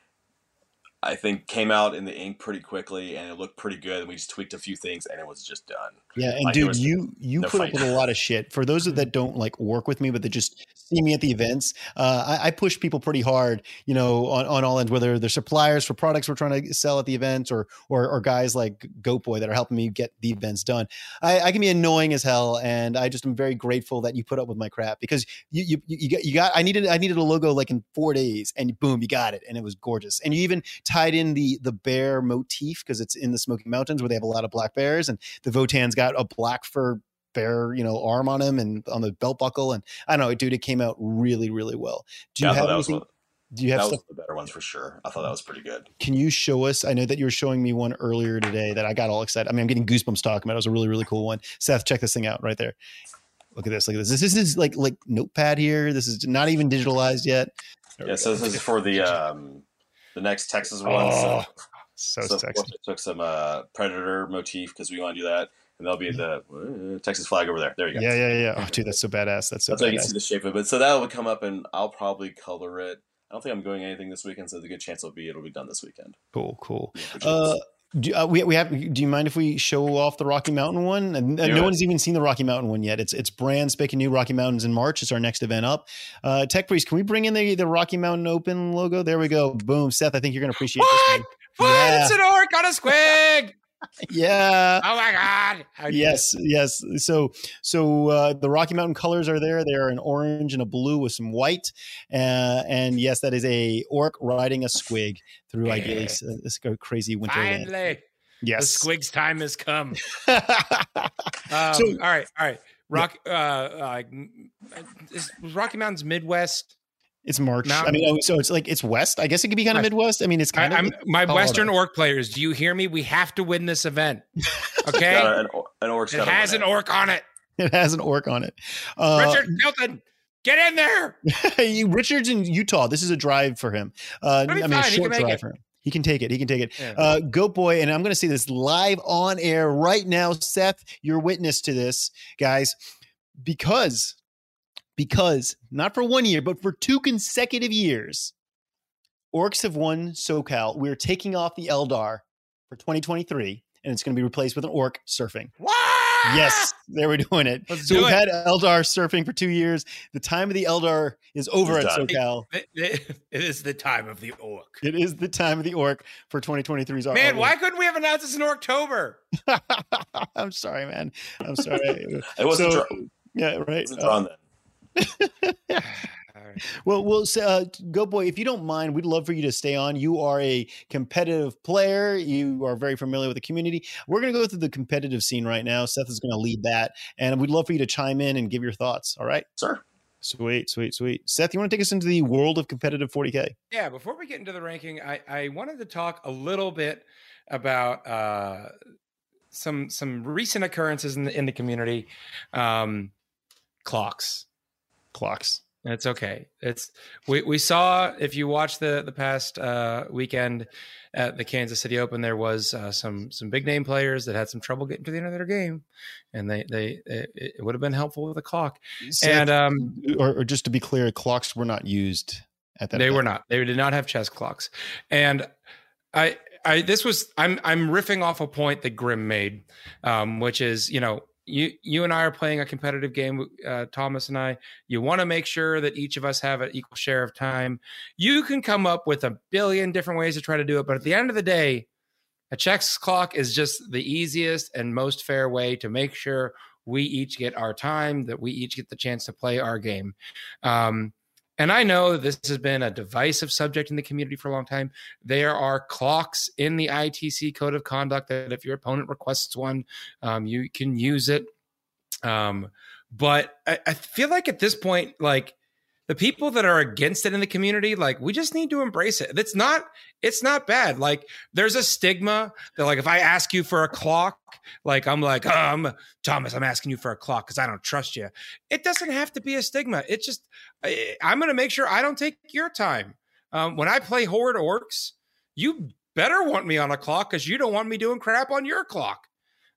I think came out in the ink pretty quickly, and it looked pretty good. And we just tweaked a few things, and it was just done. Yeah, and Like, dude, you you no put fight. up with a lot of shit. For those that don't like work with me, but they just see me at the events, uh, I, I push people pretty hard, you know, on, on all ends. Whether they're suppliers for products we're trying to sell at the events, or or, or guys like Goat Boy that are helping me get the events done. I, I can be annoying as hell, and I just am very grateful that you put up with my crap because you you you got, you got I needed I needed a logo like in four days, and boom, you got it, and it was gorgeous. And you even tied in the the bear motif because it's in the Smoky Mountains where they have a lot of black bears, and the Votann's got a black fur bear, you know, arm on him and on the belt buckle. And I don't know, dude, it came out really, really well. Do you Yeah, have anything? one, Do you have that stuff? was the better ones for sure. I thought that was pretty good. Can you show us? I know that you were showing me one earlier today that I got all excited. I mean, I'm getting goosebumps talking about. It. was a really, really cool one. Seth, check this thing out right there. Look at this. Look at this. This, this is like like notepad here. This is not even digitalized yet. There Yeah, so this is for the um the next Texas one. Oh, so, so so of course I took some uh, predator motif because we want to do that, and there'll be the uh, Texas flag over there. There you go. Yeah, yeah, yeah. Oh, dude, that's so badass. That's so That's how you can see the shape of it. So that will come up, and I'll probably color it. I don't think I'm doing anything this weekend, so there's a good chance it'll be it'll be done this weekend. Cool, cool. Yeah, Uh, do, uh, we we have. Do you mind if we show off the Rocky Mountain one? And, and no it. one's even seen the Rocky Mountain one yet. It's it's brand spanking new. Rocky Mountains in March. It's our next event up. Uh, Tech Priest, can we bring in the the Rocky Mountain Open logo? There we go. Boom, Seth. I think you're gonna appreciate What? this What? Yeah. It's an orc on a squig. Yeah. Oh my god. Yes, yes. So, so uh, the Rocky Mountain colors are there. They are an orange and a blue with some white, uh, and yes, that is a orc riding a squig through ideally uh, this crazy winter. land. Finally, Yes. the squig's time has come. Um, So- all right, all right. Rock, uh, uh, is Rocky Mountains Midwest. It's March. I mean, oh, so it's like it's West. I guess it could be kind of West. Midwest. I mean, it's I, kind I'm of my Colorado. Western orc players. Do you hear me? We have to win this event. Okay, an, an orc's it has win an orc on it. it has an orc on it. Uh, Richard Hilton, get in there. you- Richard's in Utah. This is a drive for him. Uh, I mean, a fine. He short drive it. for him. He can take it. He can take it. Yeah. Uh, Goat Boy, and I'm going to see this live on air right now. Seth, you're witness to this, guys, because because not for one year, but for two consecutive years, Orcs have won SoCal. We're taking off the Eldar for 2023, and it's going to be replaced with an Orc surfing. what? Yes, there we're doing it. Let's so do we've it. had Eldar surfing for two years. The time of the Eldar is over It's at done. SoCal. It, it- it is the time of the orc. It is the time of the Orc for 2023's Ar- Man, Ar- why couldn't we have announced this in October? I'm sorry, man. I'm sorry. It wasn't, So- drawn, yeah, it right. wasn't Uh, drawn then. All right. well, well, so, uh, Goat Boy, if you don't mind, we'd love for you to stay on. You are a competitive player. You are very familiar with the community. We're going to go through the competitive scene right now. Seth is going to lead that, and we'd love for you to chime in and give your thoughts. All right. Sir, Sweet, sweet, sweet. Seth, you want to take us into the world of competitive 40K? Yeah, before we get into the ranking, I, I wanted to talk a little bit about uh, some some recent occurrences in the in the community. Um, clocks. Clocks. It's okay. It's we, we saw if you watched the the past uh, weekend at the Kansas City Open, there was uh, some some big name players that had some trouble getting to the end of their game, and they they it, it would have been helpful with a clock. Seth, and um, or, or just to be clear, clocks were not used at that. they event. were not. They did not have chess clocks, and I I this was I'm I'm riffing off a point that Grim made, um, which is you know. You, you and I are playing a competitive game, uh, Thomas and I. You want to make sure that each of us have an equal share of time. You can come up with a billion different ways to try to do it, but at the end of the day, a chess clock is just the easiest and most fair way to make sure we each get our time, that we each get the chance to play our game. Um, and I know that this has been a divisive subject in the community for a long time. There are clocks in the ITC code of conduct that if your opponent requests one, um, you can use it. Um, but I, I feel like at this point, like the people that are against it in the community, like we just need to embrace it. It's not, it's not bad. Like there's a stigma that like if I ask you for a clock, like I'm like, um, Thomas, I'm asking you for a clock because I don't trust you. It doesn't have to be a stigma. It just I, I'm going to make sure I don't take your time. Um, when I play Horde Orcs, you better want me on a clock because you don't want me doing crap on your clock.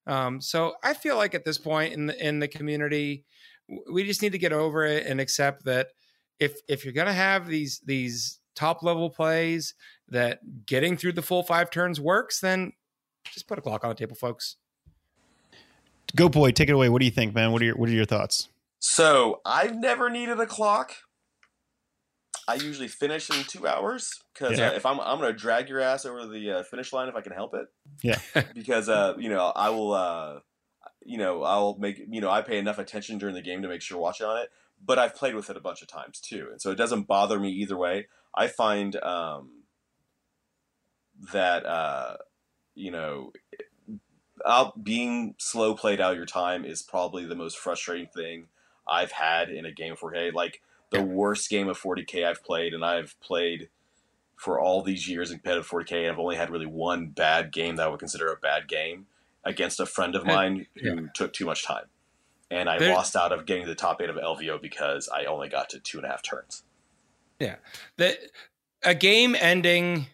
Um, so I feel like at this point in the in the community, we just need to get over it and accept that if if you're going to have these these top level plays that getting through the full five turns works, then just put a clock on the table, folks. Go boy, take it away. What do you think, man? What are your What are your thoughts? So I've never needed a clock. I usually finish in two hours because Yeah. uh, if I'm I'm gonna drag your ass over the uh, finish line if I can help it. Yeah. because uh, you know I will uh, you know I'll make you know I pay enough attention during the game to make sure watching on it. But I've played with it a bunch of times too, and so it doesn't bother me either way. I find um, that uh, you know out being slow played out your time is probably the most frustrating thing I've had in a game of 4K. Like the Yeah. worst game of 40K I've played, and I've played for all these years in competitive 40K, and I've only had really one bad game that I would consider a bad game against a friend of Yeah. mine who took too much time. And I There- lost out of getting to the top eight of LVO because I only got to two and a half turns. Yeah. The, a game ending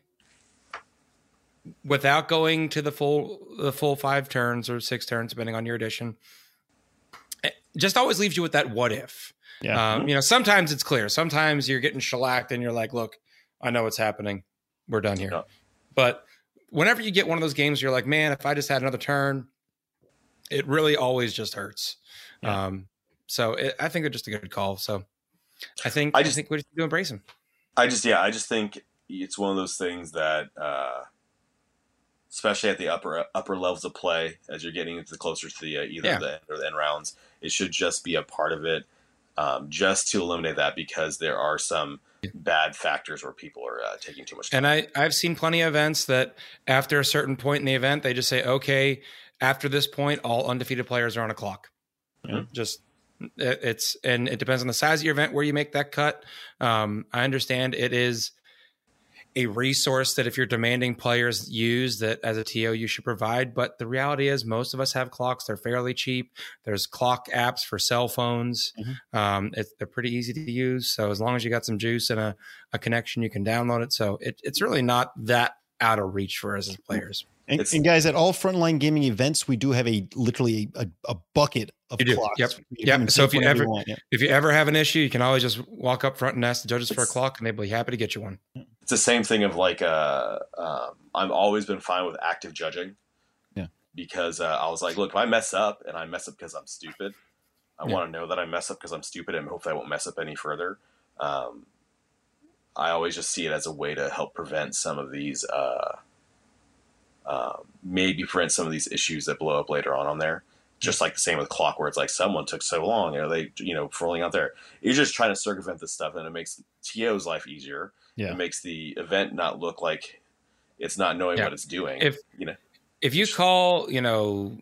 without going to the full the full five turns or six turns, depending on your edition, just always leaves you with that what if. Yeah. Um, you know, sometimes it's clear. Sometimes you're getting shellacked and you're like, look, I know what's happening. We're done here. Yeah. But whenever you get one of those games, you're like, man, if I just had another turn, it really always just hurts. Yeah. Um, so it, I think it's just a good call. So I think I I, just- think we just to embrace them. I just yeah, I just think it's one of those things that uh, especially at the upper upper levels of play as you're getting into closer to the uh, either Yeah. the end or the end rounds, it should just be a part of it, um, just to eliminate that because there are some bad factors where people are uh, taking too much time. And I, I've seen plenty of events that after a certain point in the event, they just say, okay, after this point, all undefeated players are on a clock. Yeah. Just it, it's, and it depends on the size of your event where you make that cut. Um, I understand it is a resource that if you're demanding players use that as a TO you should provide. But the reality is most of us have clocks. They're fairly cheap. There's clock apps for cell phones. Mhm. Um, it, they're pretty easy to use. So as long as you got some juice and a, a connection, you can download it. So it, it's really not that out of reach for us as players. And, and guys, at all frontline gaming events, we do have a literally a, a bucket of You do. clocks. Yep. You Yep. So if you whatever ever- want, yeah. If you ever have an issue, you can always just walk up front and ask the judges for a clock, and they'll be happy to get you one. it's the same thing of like uh, um, I've always been fine with active judging. Yeah. Because uh, I was like, look, if I mess up and I mess up because I'm stupid, I Yeah. want to know that I mess up because I'm stupid and hopefully I won't mess up any further. Um, I always just see it as a way to help prevent some of these, uh, um, maybe prevent some of these issues that blow up later on on there. Just like the same with clock, where it's like someone took so long, you know, they, you know, rolling out there. You're just trying to circumvent this stuff, and it makes TO's life easier Yeah. it makes the event not look like it's not knowing Yeah. what it's doing. If- you know, if you call, you know,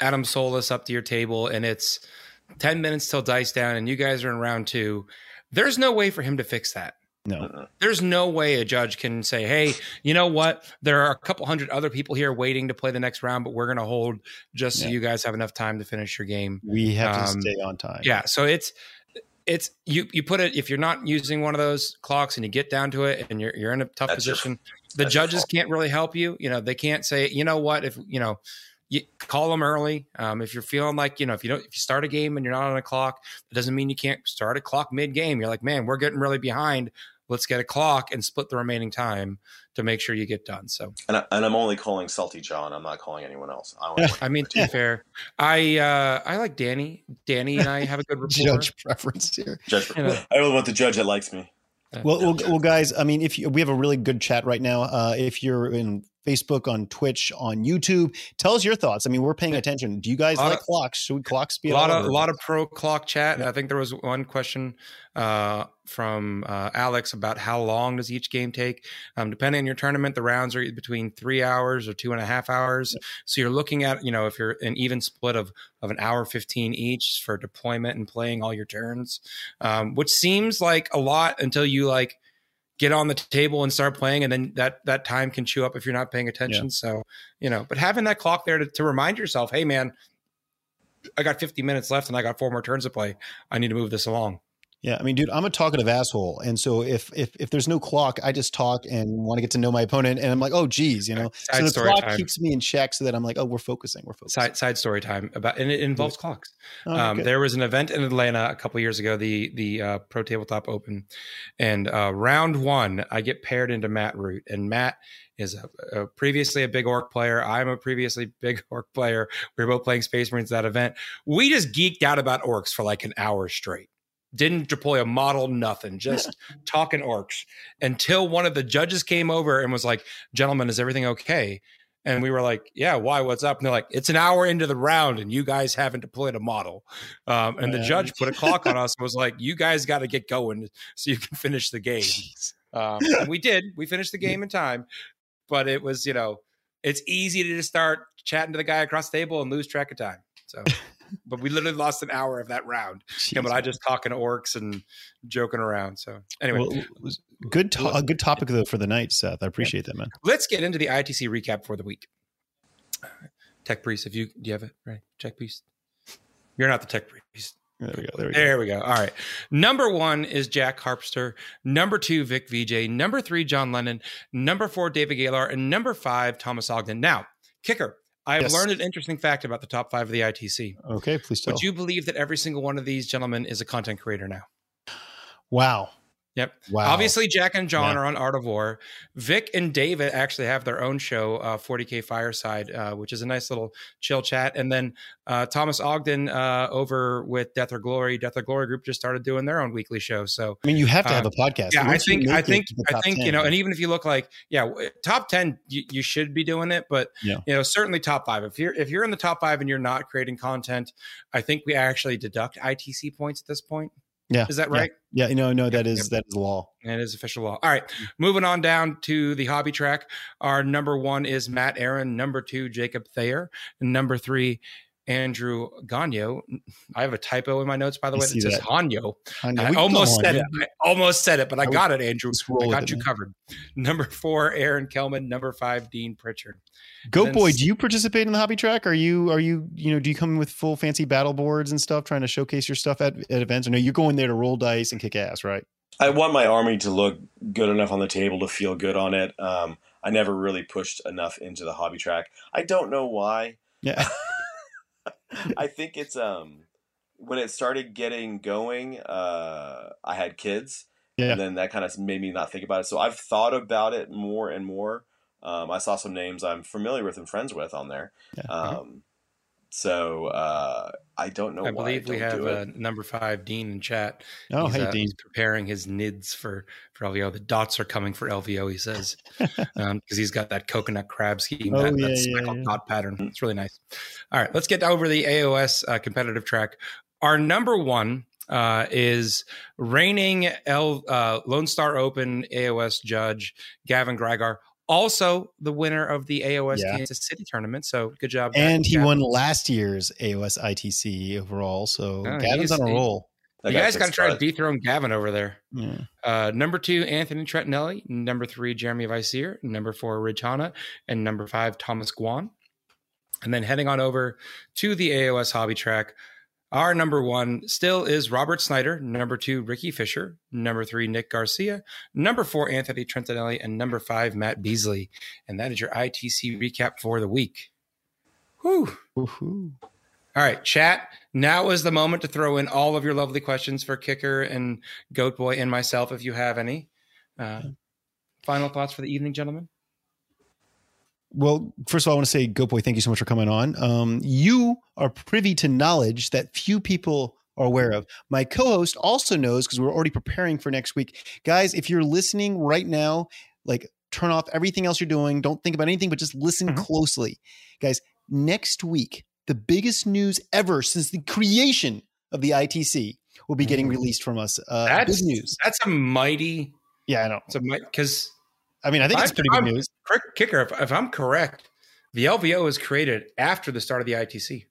Adam Solis up to your table and it's 10 minutes till dice down and you guys are in round two, there's no way for him to fix that. No. uh-uh. There's no way a judge can say, hey, you know what? There are a couple hundred other people here waiting to play the next round, but we're going to hold just so Yeah. you guys have enough time to finish your game. We have to Um, stay on time. Yeah. So it's, it's you you put it if you're not using one of those clocks and you get down to it and you're you're in a tough That's your- position the judges can't really help you you know they can't say you know what if you know you call them early um, if you're feeling like you know if you don't if you start a game and you're not on a clock it doesn't mean you can't start a clock mid game you're like man we're getting really behind let's get a clock and split the remaining time to make sure you get done so and, I, and I'm only calling Salty John. I'm not calling anyone else. I i mean to be fair i uh i like danny danny and i have a good rapport Judge preference here. judge. You know. I don't want the judge that likes me. Well, well, well, guys. I mean, if you, we have a really good chat right now, uh, if you're in Facebook, on Twitch, on YouTube, tell us your thoughts. I mean, we're paying attention. Do you guys like of- clocks? Should we clocks be a lot of a lot of pro clock chat. I think there was one question uh, from uh, Alex about how long does each game take. Um, depending on your tournament, the rounds are between three hours or two and a half hours. So you're looking at you know if you're an even split of of an hour fifteen each for deployment and playing all your turns, um, which seems like a lot until you like get on the table and start playing and then that that time can chew up if you're not paying attention so you know but having that clock there to, to remind yourself hey man I got 50 minutes left and I got four more turns to play. I need to move this along. Yeah, I mean, dude, I'm a talkative asshole, and so if if if there's no clock, I just talk and want to get to know my opponent, and I'm like, oh, geez, you know. Side so the story clock time. keeps me in check, so that I'm like, oh, we're focusing, we're focusing. Side side story time about and it involves clocks. Oh, um. There was an event in Atlanta a couple years ago, the the uh, Pro Tabletop Open, and uh, round one, I get paired into Matt Root, and Matt is a, a previously a big orc player. I'm a previously big orc player. We were both playing Space Marines at that event. We just geeked out about orcs for like an hour straight. Didn't deploy a model, nothing, just talking orcs until one of the judges came over and was like, "Gentlemen, is everything okay?" And we were like, "Yeah, why? What's up?" And they're like, "It's an hour into the round, and you guys haven't deployed a model." Um, and the judge put a clock on us and was like, "You guys got to get going so you can finish the game." Um, and we did. We finished the game in time, but it was, you know, it's easy to just start chatting to the guy across the table and lose track of time. So, but we literally lost an hour of that round. Him and I just talking orcs and joking around. So, anyway, Well, good, to- a good topic though for the night, Seth. I appreciate that, man. let's get into the ITC recap for the week. Tech priest, if you do you have it right? Tech priest. You're not the tech priest. There we go. There we go. There we go. All right. Number one is Jack Harpster. Number two, Vic VJ. Number three, John Lennon. Number four, David Gaylor. And number five, Thomas Ogden. Now, kicker. I have Yes. learned an interesting fact about the top five of the ITC. Okay, please tell. Would you believe that every single one of these gentlemen is a content creator now? wow. Yep. Wow. Obviously, Jack and John Yeah. are on Art of War. Vic and David actually have their own show, uh, 40K Fireside, uh, which is a nice little chill chat. And then uh, Thomas Ogden uh, over with Death or Glory, Death or Glory Group just started doing their own weekly show. So I mean, you have to have Uh, a podcast. yeah, I think I think I think 10, you know, and even if you look like yeah, top ten, you, you should be doing it, but Yeah. you know, certainly top five. If you're if you're in the top five and you're not creating content, I think we actually deduct ITC points at this point. Yeah, Is that right? Yeah, you know, no, that Yep, is yep. that is law. It is official law. All right, moving on down to the hobby track. Our number one is Matt Aaron. Number two, Jacob Thayer. And number three, Andrew Gagno. I have a typo in my notes, by the I way, see that says that. Hanyo. I, I almost said it. I almost said it, but I I got it, Andrew. I got you man. covered. Number four, Aaron Kelman. Number five, Dean Pritchard. Goat then boy, do you participate in the hobby track? Are you are you you know do you come in with full fancy battle boards and stuff, trying to showcase your stuff at, at events? Or no, you're going there to roll dice and kick ass, right? I want my army to look good enough on the table to feel good on it. Um, I never really pushed enough into the hobby track. I don't know why. Yeah, I think it's um when it started getting going, uh, I had kids, Yeah. and then that kind of made me not think about it. So I've thought about it more and more. Um, I saw some names I'm familiar with and friends with on there. Yeah. Um, so uh, I don't know. I why believe we don't have do it. uh, number five, Dean, in chat. Oh, he's, hey, uh, Dean. he's preparing his nids for for LVO. The dots are coming for LVO. He says because he's got that coconut crab scheme, Oh, that, yeah, that yeah, speckled yeah. dot pattern. It's really nice. All right, let's get over the AOS uh, competitive track. Our number one uh, is reigning L, uh, Lone Star Open AOS judge Gavin Greigar. Also, the winner of the AOS Yeah. Kansas City tournament. So, good job. and he Gavin. won last year's AOS ITC overall. So Oh, Gavin's on a roll. You guys got to try to dethrone Gavin over there. Yeah. Uh, number two, Anthony Trentinelli. Number three, Jeremy Vizier. Number four, Ridge Hanna. And number five, Thomas Guan. And then heading on over to the AOS hobby track, our number one still is Robert Snyder. Number two, Ricky Fisher. Number three, Nick Garcia. Number four, Anthony Trentinelli. And number five, Matt Beasley. And that is your ITC recap for the week. Whew. Woohoo. All right, chat. Now is the moment to throw in all of your lovely questions for Kicker and Goat Boy and myself, if you have any. Uh, final thoughts for the evening, gentlemen. Well, first of all, I want to say, Goat Boy, thank you so much for coming on. Um, you are privy to knowledge that few people are aware of. My co-host also knows because we're already preparing for next week. Guys, if you're listening right now, like turn off everything else you're doing. Don't think about anything, but just listen Mhm. closely. Guys, next week, the biggest news ever since the creation of the ITC will be getting Mm. released from us. Uh, That's news. That's a mighty. Yeah, I know. It's a because I mean, I think it's pretty I'm- news. Kicker. If, if I'm correct, the LVO was created after the start of the ITC.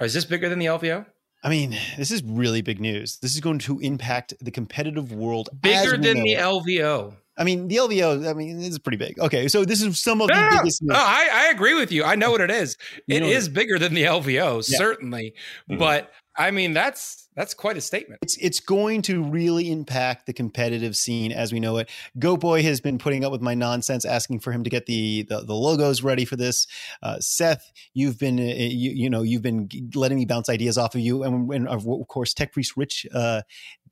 Is this bigger than the LVO? I mean, this is really big news. This is going to impact the competitive world Bigger than know the. LVO. I mean, the LVO. I mean, this is pretty big. Okay, so this is some of No, the biggest. No. I, I agree with you. I know what it is. You It bigger than the LVO, Yeah. certainly. Mhm. But I mean, that's that's quite a statement. It's it's going to really impact the competitive scene as we know it. Goat Boy has been putting up with my nonsense, asking for him to get the the, the logos ready for this. Uh, Seth, you've been uh, you, you, know you've been letting me bounce ideas off of you, and, and of course Tech Priest Rich. Uh,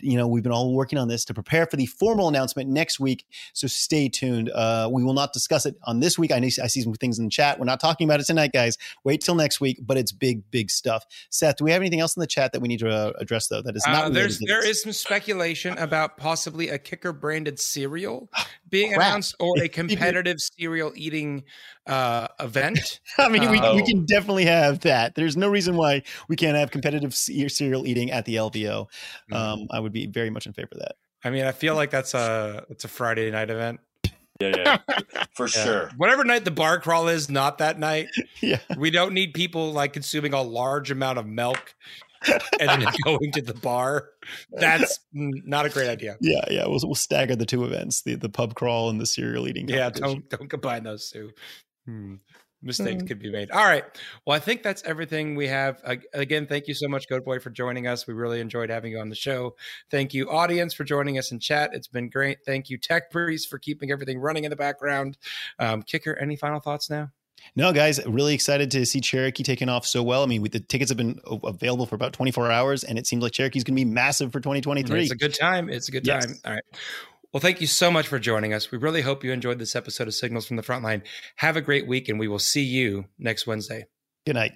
you know we've been all working on this to prepare for the formal announcement next week. So stay tuned. Uh, we will not discuss it on this week. I, I see some things in the chat. We're not talking about it tonight, guys. Wait till next week. But it's big, big stuff. Seth, do we have anything else in the chat that we need to uh, address though? That is not. Uh, there's there is some speculation about possibly a kicker branded cereal being Crap. announced or a competitive cereal eating uh, event. I mean, we, Oh. we can definitely have that. There's no reason why we can't have competitive cereal eating at the LVO. Mm-hmm. Um, I would be very much in favor of that. I mean, I feel like that's a it's a Friday night event. Yeah, yeah, for Yeah. sure. Whatever night the bar crawl is, not that night. Yeah. We don't need people like consuming a large amount of milk and then going to the bar. That's not a great idea. Yeah, yeah. We'll, we'll stagger the two events: the the pub crawl and the cereal eating. Yeah, don't don't combine those two. Hmm. Mistakes Mm. could be made. All right. Well, I think that's everything we have. Again, thank you so much, Goat Boy, for joining us. We really enjoyed having you on the show. Thank you, audience, for joining us in chat. It's been great. Thank you, Tech Priest, for keeping everything running in the background. Um, Kicker, any final thoughts now? No, guys, really excited to see Cherokee taking off so well. I mean, we, the tickets have been available for about 24 hours, and it seems like Cherokee's going to be massive for 2023. It's a good time. It's a good Yes. time. All right. Well, thank you so much for joining us. We really hope you enjoyed this episode of Signals from the Frontline. Have a great week, and we will see you next Wednesday. Good night.